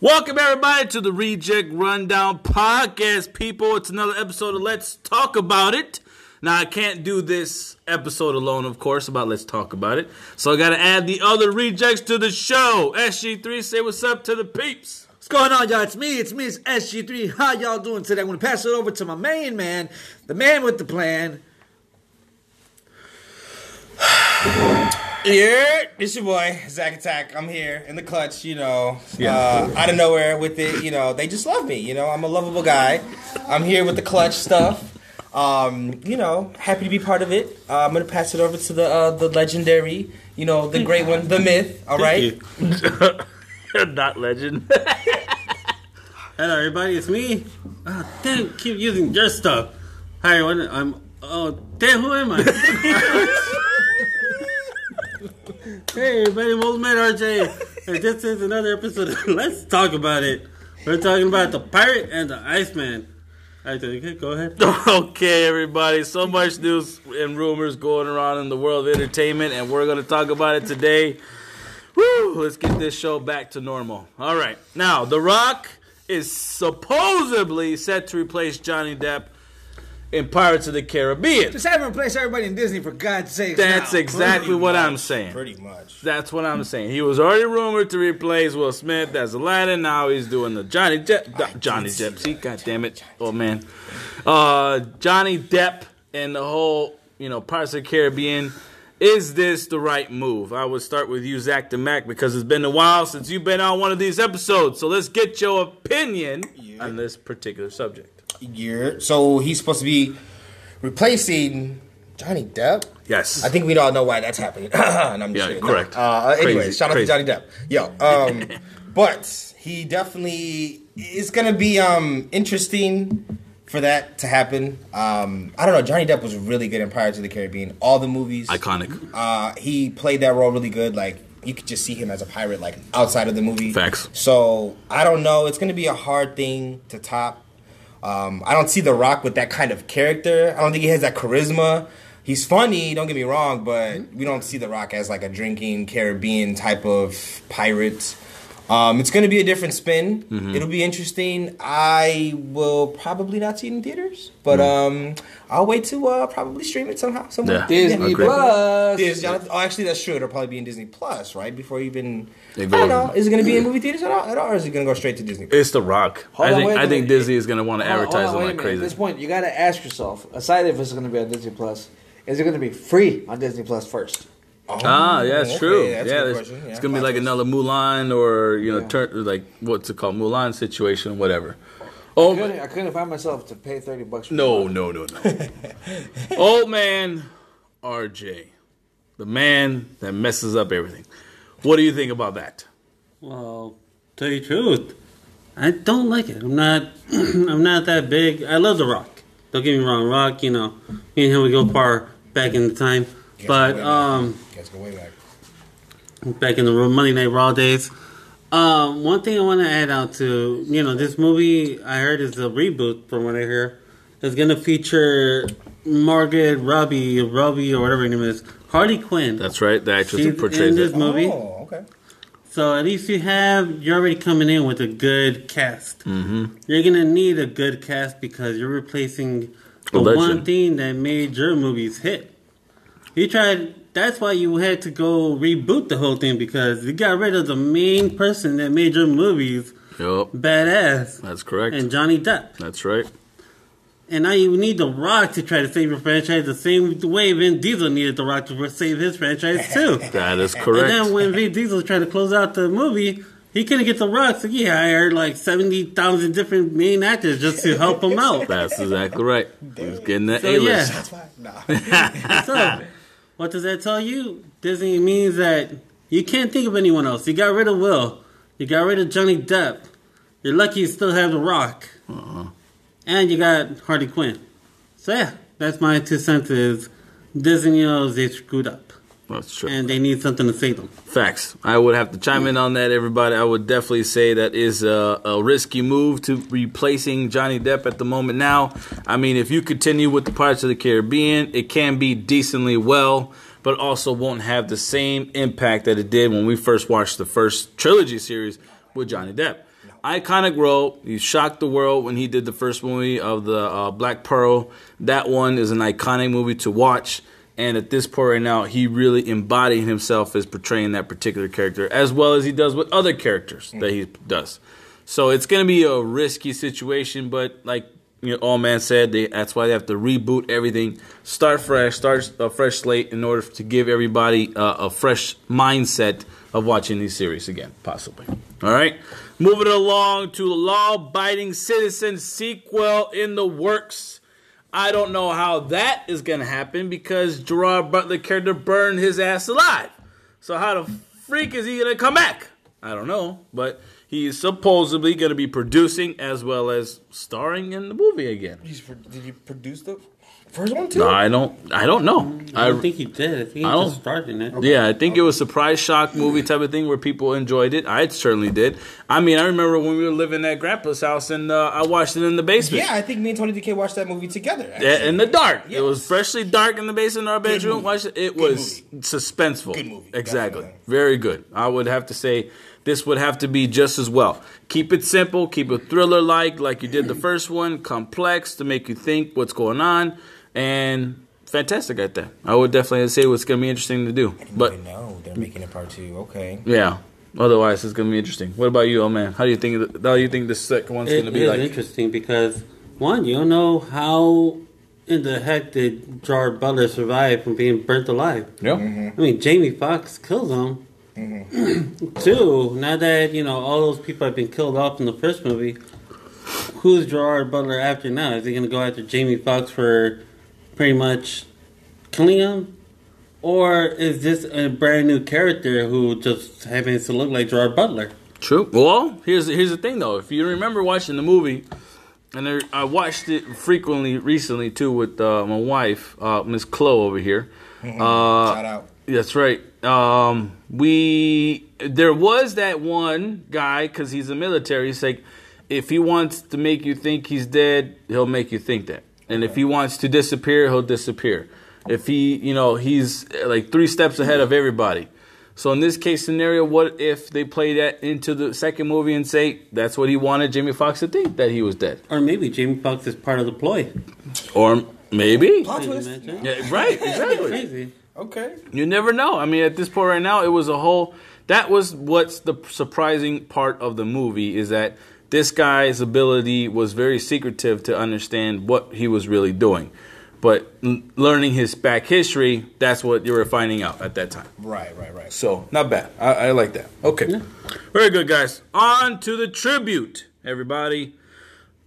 Welcome everybody to the Reject Rundown podcast, people. It's another episode of Let's Talk About It. Now I can't do this episode alone, of course, about Let's Talk About It. So I gotta add the other rejects to the show. SG3, say what's up to the peeps. What's going on, y'all? It's me. It's me. It's SG3. How y'all doing today? I'm gonna pass it over to my main man, the man with the plan. Yeah, it's your boy Zach Attack. I'm here in the clutch, you know, uh, out of nowhere with it. You know, they just love me. You know, I'm a lovable guy. I'm here with the clutch stuff. Um, you know, happy to be part of it. Uh, I'm gonna pass it over to the uh, the legendary, you know, the great one, the myth. All right. You're not legend. Hello, everybody. It's me. Oh, damn, keep using your stuff. Hi, everyone. I'm. Oh, damn, who am I? hey, everybody. Old Man RJ. And this is another episode. Let's talk about it. We're talking about the pirate and the Iceman. Okay, go ahead. okay, everybody. So much news and rumors going around in the world of entertainment, and we're going to talk about it today. Woo! Let's get this show back to normal. All right. Now, The Rock is supposedly set to replace Johnny Depp in Pirates of the Caribbean. Just have him replace everybody in Disney for God's sake. That's now. exactly what I'm saying. Pretty much. That's what I'm saying. He was already rumored to replace Will Smith as Aladdin. Now he's doing the Johnny Depp. Johnny Depp. See, God damn it. Oh man. Uh, Johnny Depp and the whole, you know, Pirates of the Caribbean. Is this the right move? I would start with you, Zach the Mac, because it's been a while since you've been on one of these episodes. So let's get your opinion Yeah. on this particular subject. Year. So he's supposed to be replacing Johnny Depp. Yes. I think we all know why that's happening. and I'm just Yeah, kidding. correct. No. Uh, Crazy, shout out crazy. to Johnny Depp. Yo, um, but he definitely is gonna be um interesting for that to happen. Um, I don't know. Johnny Depp was really good in Pirates of the Caribbean. All the movies. Iconic. Uh, he played that role really good. Like you could just see him as a pirate, like outside of the movie. Facts. So I don't know. It's gonna be a hard thing to top. Um, I don't see The Rock with that kind of character. I don't think he has that charisma. He's funny, don't get me wrong, but we don't see The Rock as like a drinking Caribbean type of pirate. Um, it's going to be a different spin. It'll be interesting. I will probably not see it in theaters, but um, I'll wait to uh, probably stream it somehow. Somewhere. Yeah. Disney Agreed. Plus. Yes, Jonathan. Oh, actually, that's true. It'll probably be in Disney Plus, right? Before even. It I don't know. Is it going to be in movie theaters at all, at all, or is it going to go straight to Disney? Plus? It's The Rock. Hold I think, wait a I think. Disney is going to want to Hold on, advertise hold on, them wait a like crazy. At this point, you got to ask yourself, aside if it's going to be on Disney Plus, is it going to be free on Disney Plus first? Ah, yeah, it's okay, true. that's a yeah, good there's- Yeah, it's gonna be like twist. another Mulan or you know, Yeah. turn like what's it called, Mulan situation, whatever. Oh I couldn't, I couldn't find myself to pay 30 bucks for no, it. no, no, no. Old man, RJ, the man that messes up everything. What do you think about that? Well, tell you the truth, I don't like it. I'm not. I'm not that big. I love The Rock. Don't get me wrong, Rock. You know, me and him we go far back in the time. But way um, Guys, go way back. back in the room, Monday Night Raw days. Um, one thing I want to add out to you know this movie I heard is a reboot from what I hear. It's gonna feature Margaret Robbie, Robbie or whatever her name is, Harley Quinn. That's right. The actress She's who portrays in this it. movie. Oh, okay. So at least you have you're already coming in with a good cast. Mm-hmm. You're gonna need a good cast because you're replacing the one thing that made your movies hit. You tried. That's why you had to go reboot the whole thing because you got rid of the main person that made your movies Yup, badass that's correct. and Johnny Depp. that's right. And now you need The Rock to try to save your franchise the same way Vin Diesel needed The Rock to save his franchise too. That is correct. And then when Vin Diesel tried to close out the movie, he couldn't get the rock. So he hired like seventy thousand different main actors just to help him out. That's exactly right. He's getting that So A list. yeah. That's fine. Nah. So what does that tell you? Disney means that you can't think of anyone else. You got rid of Will. You got rid of Johnny Depp. You're lucky you still have the Rock. Uh-huh. And you got Harley Quinn. So yeah, that's my two cents. Is Disney knows they screwed up That's true. and they need something to save them. Facts. I would have to chime in on that, everybody. I would definitely say that is a, a risky move to replacing Johnny Depp at the moment now. I mean, if you continue with the Pirates of the Caribbean, it can be decently well, but also won't have the same impact that it did when we first watched the first trilogy series with Johnny Depp. iconic role. He shocked the world when he did the first movie of the uh, Black Pearl. That one is an iconic movie to watch. And at this point right now, he really embodied himself as portraying that particular character, as well as he does with other characters that he does. So it's going to be a risky situation, but like you know, all man said, they, that's why they have to reboot everything, start fresh, start a fresh slate in order to give everybody uh, a fresh mindset of watching these series again, possibly. All right, moving along to Law Abiding Citizen sequel in the works. I don't know how that is going to happen because Gerard Butler character burned his ass alive. So how the freak is he going to come back? I don't know, but he is supposedly going to be producing as well as starring in the movie again. He's Did you produce the first one too? No, I don't. I don't know. I don't I think he did. I think he I don't- just started in it. yeah, I think it was surprise shock movie type of thing where people enjoyed it. I certainly did. I mean, I remember when we were living at Grandpa's house and uh, I watched it in the basement. yeah, I think me and Tony DK watched that movie together. actually. Yeah, in the dark. It was freshly dark in the basement in our bedroom. movie. Watch it. It Good was suspenseful. Good movie, Exactly. definitely. Very good. I would have to say this would have to be just as well. Keep it simple. Keep it thriller like, like you did the first one. Complex to make you think what's going on, and fantastic at that. I would definitely say what's going to be interesting to do. But But no, they're making a part two. Okay. yeah. Otherwise, it's gonna be interesting. What about you, old man? How do you think? How do you think the second one's gonna be is like? interesting because one, you don't know how in the heck did Gerard Butler survive from being burnt alive. Yeah. Mm-hmm. I mean, Jamie Foxx kills him. Mm-hmm. Two, now that you know all those people have been killed off in the first movie, who's Gerard Butler after now? Is he going to go after Jamie Foxx for pretty much killing him, or is this a brand new character who just happens to look like Gerard Butler? True. Well, here's here's the thing though. If you remember watching the movie, and there, I watched it frequently recently too with uh, my wife, uh, Miss Chloe over here. Uh, Shout out. That's right. Um, we there was that one guy because he's a military. He's like, if he wants to make you think he's dead, he'll make you think that, and if he wants to disappear, he'll disappear. If he, you know, he's uh, like three steps ahead of everybody. So in this case scenario, what if they play that into the second movie and say that's what he wanted Jamie Foxx to think that he was dead, Or maybe Jamie Foxx is part of the ploy. or maybe, Plot twist. yeah, right, exactly. Crazy. Okay. You never know. I mean, at this point right now, it was a whole. That was what's the surprising part of the movie is that this guy's ability was very secretive to understand what he was really doing. But learning his back history, that's what you were finding out at that time. Right, right, right. So, not bad. I, I like that. Okay. Very good, guys. On to the tribute, everybody.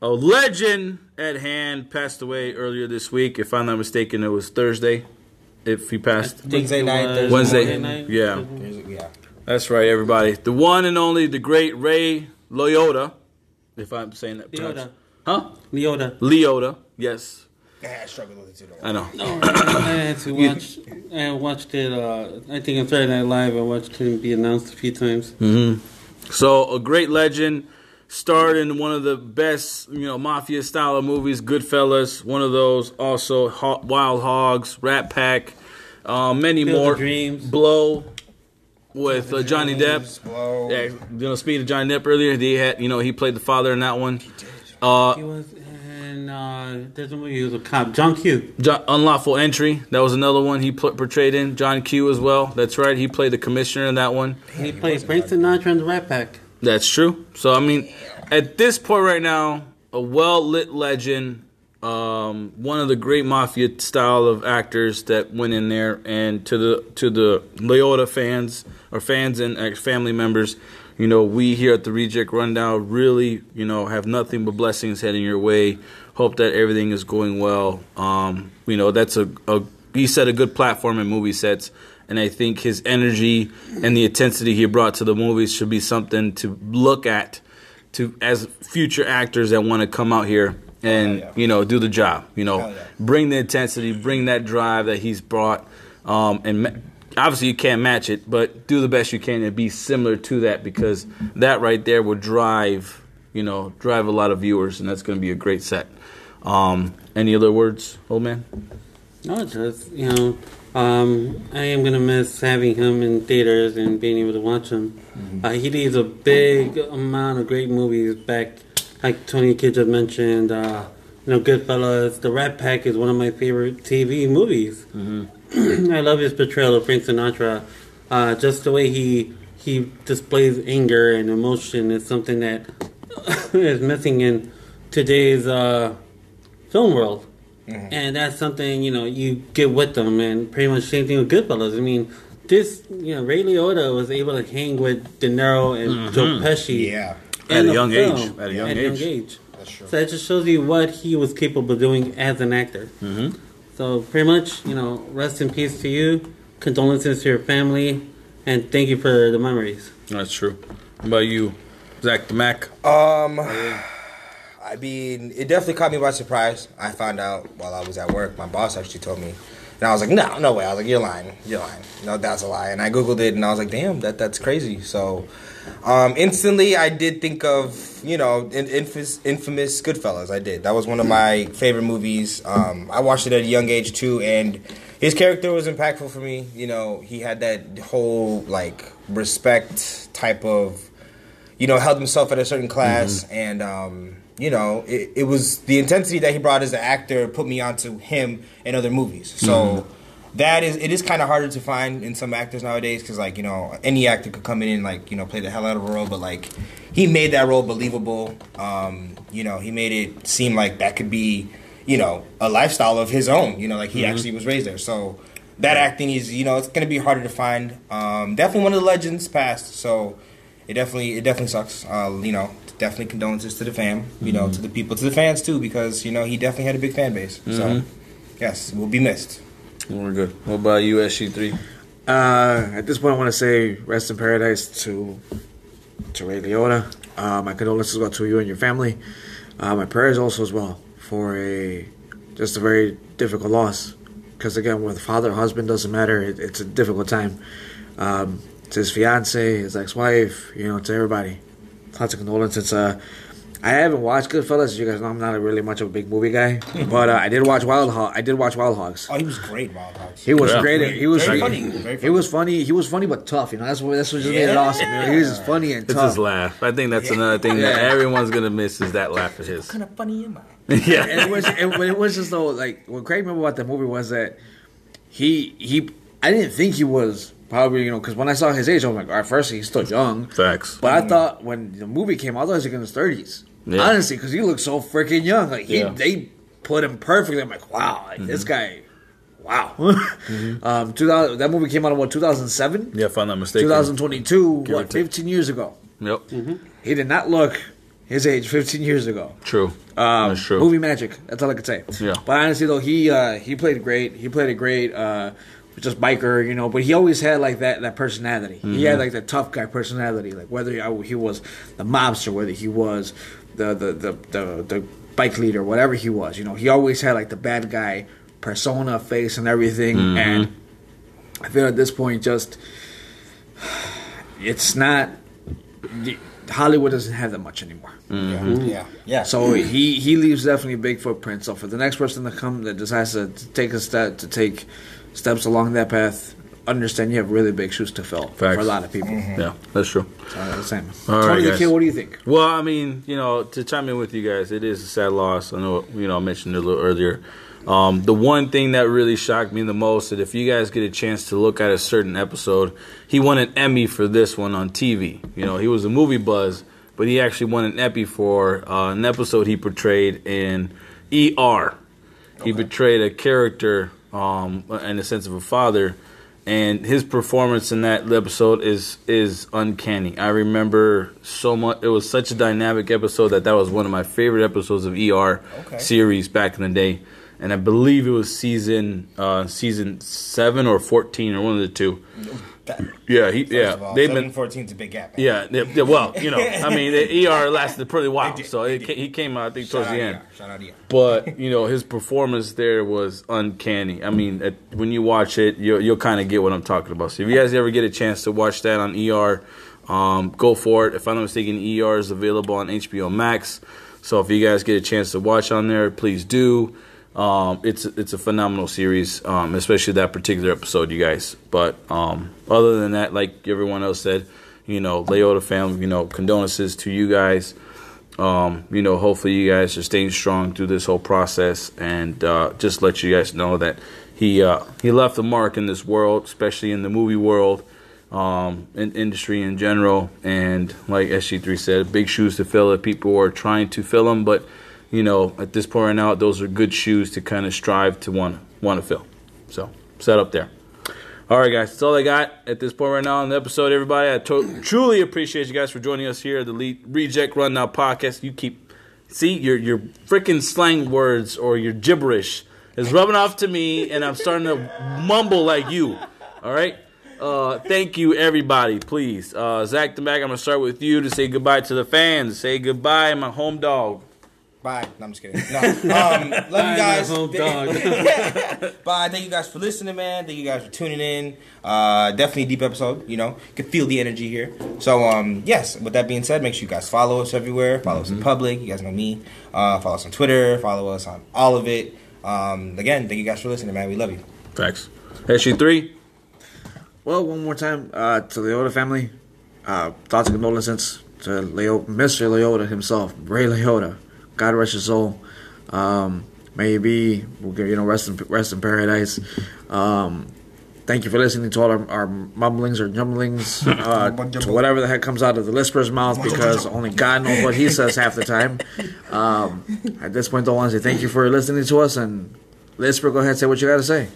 A legend at hand passed away earlier this week. If I'm not mistaken, it was Thursday. If he passed. Wednesday night, Thursday Wednesday. night. Yeah. There's- Yeah. That's right, everybody. The one and only, the great Ray Liotta. If I'm saying that. Liotta. Huh? Liotta. Liotta. Yes. Yeah, I struggled with it too. Though. I know. No, I had to watch. I watched it. Uh, I think on Saturday Night Live. I watched him be announced a few times. So a great legend, starred in one of the best, you know, mafia style of movies, Goodfellas. One of those. Also, Wild Hogs, Rat Pack, uh, many Field more. Dreams. Blow with uh, Johnny Depp. Blow. Yeah, you know, speaking of Johnny Depp earlier, he had, you know, he played the father in that one. Uh, He was in. Uh, there's a movie. He was a cop. John Q. John, Unlawful Entry. That was another one he pl- portrayed in. John Q as well. That's right. He played the commissioner in that one. He played Frank Sinatra in the Rat Pack. That's true. So I mean, at this point right now, a well lit legend, um, one of the great mafia style of actors that went in there, and to the to the Liotta fans or fans and uh, family members, you know, we here at the Reject Rundown really, you know, have nothing but blessings heading your way. Hope that everything is going well. Um, you know, that's a, a he set a good platform in movie sets and I think his energy and the intensity he brought to the movies should be something to look at to as future actors that want to come out here and yeah. you know do the job. You know, Hell yeah. bring the intensity, bring that drive that he's brought, um, and ma- obviously you can't match it, but do the best you can and be similar to that because that right there will drive you know drive a lot of viewers, and that's going to be a great set. Um, any other words, old man? No, it's just you know, Um, I am gonna miss having him in theaters and being able to watch him. Uh, he leaves a big amount of great movies back, like Tony Kidd just mentioned. Uh, you know, Goodfellas. The Rat Pack is one of my favorite TV movies. I love his portrayal of Frank Sinatra. Uh, just the way he he displays anger and emotion is something that is missing in today's uh, film world. And that's something, you know, you get with them and pretty much same thing with Goodfellas. I mean, this, you know, Ray Liotta was able to hang with De Niro and Joe Pesci. Yeah. In At a young film age. At a young age. That's true. So that just shows you what he was capable of doing as an actor. Mhm. So pretty much, you know, rest in peace to you. Condolences to your family, and thank you for the memories. That's true. What about you, Zach the Mac? Um, I mean, it definitely caught me by surprise. I found out while I was at work. My boss actually told me, and I was like, "No, no way!" I was like, "You're lying. You're lying. No, that's a lie." And I googled it, and I was like, "Damn, that that's crazy." So, um, instantly, I did think of you know, in, infamous, infamous Goodfellas. I did. That was one of my favorite movies. Um, I watched it at a young age too, and his character was impactful for me. You know, he had that whole like respect type of you know, held himself at a certain class, and um, you know, it, it was the intensity that he brought as an actor put me onto him in other movies. So that is it is kind of harder to find in some actors nowadays because like you know any actor could come in and like you know play the hell out of a role, but like he made that role believable. Um, you know, he made it seem like that could be you know a lifestyle of his own. You know, like he actually was raised there, so. That acting is, you know, it's gonna be harder to find. Um, definitely one of the legends passed, so it definitely it definitely sucks. Uh, you know, definitely condolences to the fam. You know, to the people, to the fans too, because you know he definitely had a big fan base. So yes, will be missed. We're good. What about you, SG3? Uh, at this point, I want to say rest in paradise to to Ray Liotta. Uh, my condolences go to you and your family. Uh, my prayers also as well for a just a very difficult loss. Because again, with father, husband doesn't matter. It, it's a difficult time. Um, to his fiance, his ex-wife, you know, to everybody. Lots of condolences. Uh, I haven't watched Goodfellas. As you guys know, I'm not a really much of a big movie guy, but uh, I did watch Wild Hog. I did watch Wild Hogs. Oh, he was great, Wild Hogs. He was Yeah. great. He was Very funny. funny. Very He was funny. He was funny but tough. You know, that's what that's what just made it awesome. You know? He was just funny and It's tough. his laugh. I think that's another thing that everyone's gonna miss is that laugh of his. kind of funny in my. yeah. and it was and when it was just though like what Craig remember about the movie was that he he I didn't think he was probably you know because when I saw his age I was like all right, first he's still young Facts. but I thought when the movie came out I thought he was like in his thirties Yeah. honestly because he looked so freaking young like he Yeah. Mm-hmm. they put him perfectly I'm like wow like this guy wow um 2000 that movie came out in what 2007 Yeah, if I'm not mistaken. 2022 Give what 15 years ago Yep. he did not look his age 15 years ago True. um, That's true. Movie magic. That's all I could say. Yeah. But honestly, though, he uh, he played great. He played a great. Uh, just biker, you know. But he always had like that that personality. He Mm-hmm. had like the tough guy personality. Like whether he, he was the mobster, whether he was the the, the the the bike leader, whatever he was. You know, he always had like the bad guy persona, face, and everything. Mm-hmm. And I feel at this point, just it's not. Hollywood doesn't have that much anymore. Yeah, yeah, yeah. So he he leaves definitely a big footprint. So for the next person to come that decides to, to take a step to take steps along that path, understand you have really big shoes to fill Facts. for a lot of people. Yeah, that's true. So, uh, same. All right, Tony the. Kid, what do you think? Well, I mean, you know, to chime in with you guys, it is a sad loss. I know, you know, I mentioned it a little earlier. Um, the one thing that really shocked me the most that if you guys get a chance to look at a certain episode, he won an Emmy for this one on TV. You know, he was a movie buzz, but he actually won an Emmy for uh, an episode he portrayed in ER. He portrayed a character um, in the sense of a father, and his performance in that episode is is uncanny. I remember so much. It was such a dynamic episode that that was one of my favorite episodes of ER Okay. series back in the day, and I believe it was season uh, season seven or fourteen or one of the two. Yeah, he yeah all, they've been 14 is a big gap. man. yeah, they- they- well, you know, I mean, the ER lasted pretty while, did, so it, he came out I think Shout towards the end. you. Shout out to. But you know, his performance there was uncanny. I mean, at, when you watch it, you'll, you'll kind of get what I'm talking about. So if you guys ever get a chance to watch that on ER, um, go for it. If I'm not mistaken, ER is available on HBO Max. So if you guys get a chance to watch on there, please do. Um, it's it's a phenomenal series, um, especially that particular episode, you guys. But um, other than that, like everyone else said, you know, Liotta family, you know, condolences to you guys. Um, you know, hopefully you guys are staying strong through this whole process, and uh, just let you guys know that he uh, he left a mark in this world, especially in the movie world, um, in industry in general, and like SG3 said, big shoes to fill. That people are trying to fill them, but you know, at this point right now, those are good shoes to kind of strive to want want to fill. So set up there. All right, guys, that's all I got at this point right now on the episode. Everybody, I to- truly appreciate you guys for joining us here at the Le- Reject Rundown podcast. You keep see your your freaking slang words or your gibberish is rubbing off to me, and I'm starting to mumble like you. All right. Uh, thank you, everybody. Please, uh, Zach the Mac. I'm gonna start with you to say goodbye to the fans. Say goodbye, my home dog. Bye. No, I'm just kidding. No. Um, love you guys. home dog. Bye. Thank you guys for listening, man. Thank you guys for tuning in. Uh, definitely a deep episode. You know, you can feel the energy here. So, um, yes. With that being said, make sure you guys follow us everywhere. Follow us in public. You guys know me. Uh, follow us on Twitter. Follow us on all of it. Um, again, thank you guys for listening, man. We love you. Facts. SG three. Well, one more time uh, to the Liotta family. Uh, thoughts and condolences to Leo, Mr. Liotta himself, Ray Liotta. God rest your soul. Um, may he be, you know, rest in rest in paradise. Um, thank you for listening to all our, our mumblings or jumblings, uh, to whatever the heck comes out of the Lisper's mouth, because only God knows what he says half the time. Um, at this point, I want to say thank you for listening to us, and Lisper, go ahead, and say what you got to say.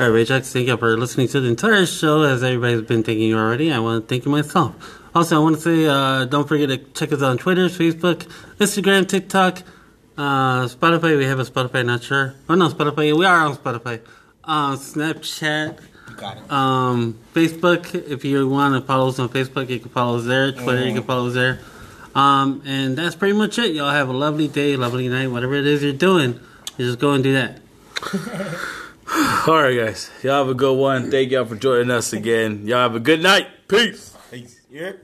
All right, Rajax, thank you for listening to the entire show. As everybody's been thanking you already, I want to thank you myself. Also, I want to say, uh, don't forget to check us out on Twitter, Facebook, Instagram, TikTok, uh, Spotify. We have a Spotify, not sure. Oh no, Spotify. We are on Spotify. Uh, Snapchat, You got it. um, Facebook. If you want to follow us on Facebook, you can follow us there. Twitter, you can follow us there. Um, and that's pretty much it. Y'all have a lovely day, lovely night, whatever it is you're doing. You just go and do that. All right, guys. Y'all have a good one. Thank y'all for joining us again. Y'all have a good night. Peace. Peace. Yeah.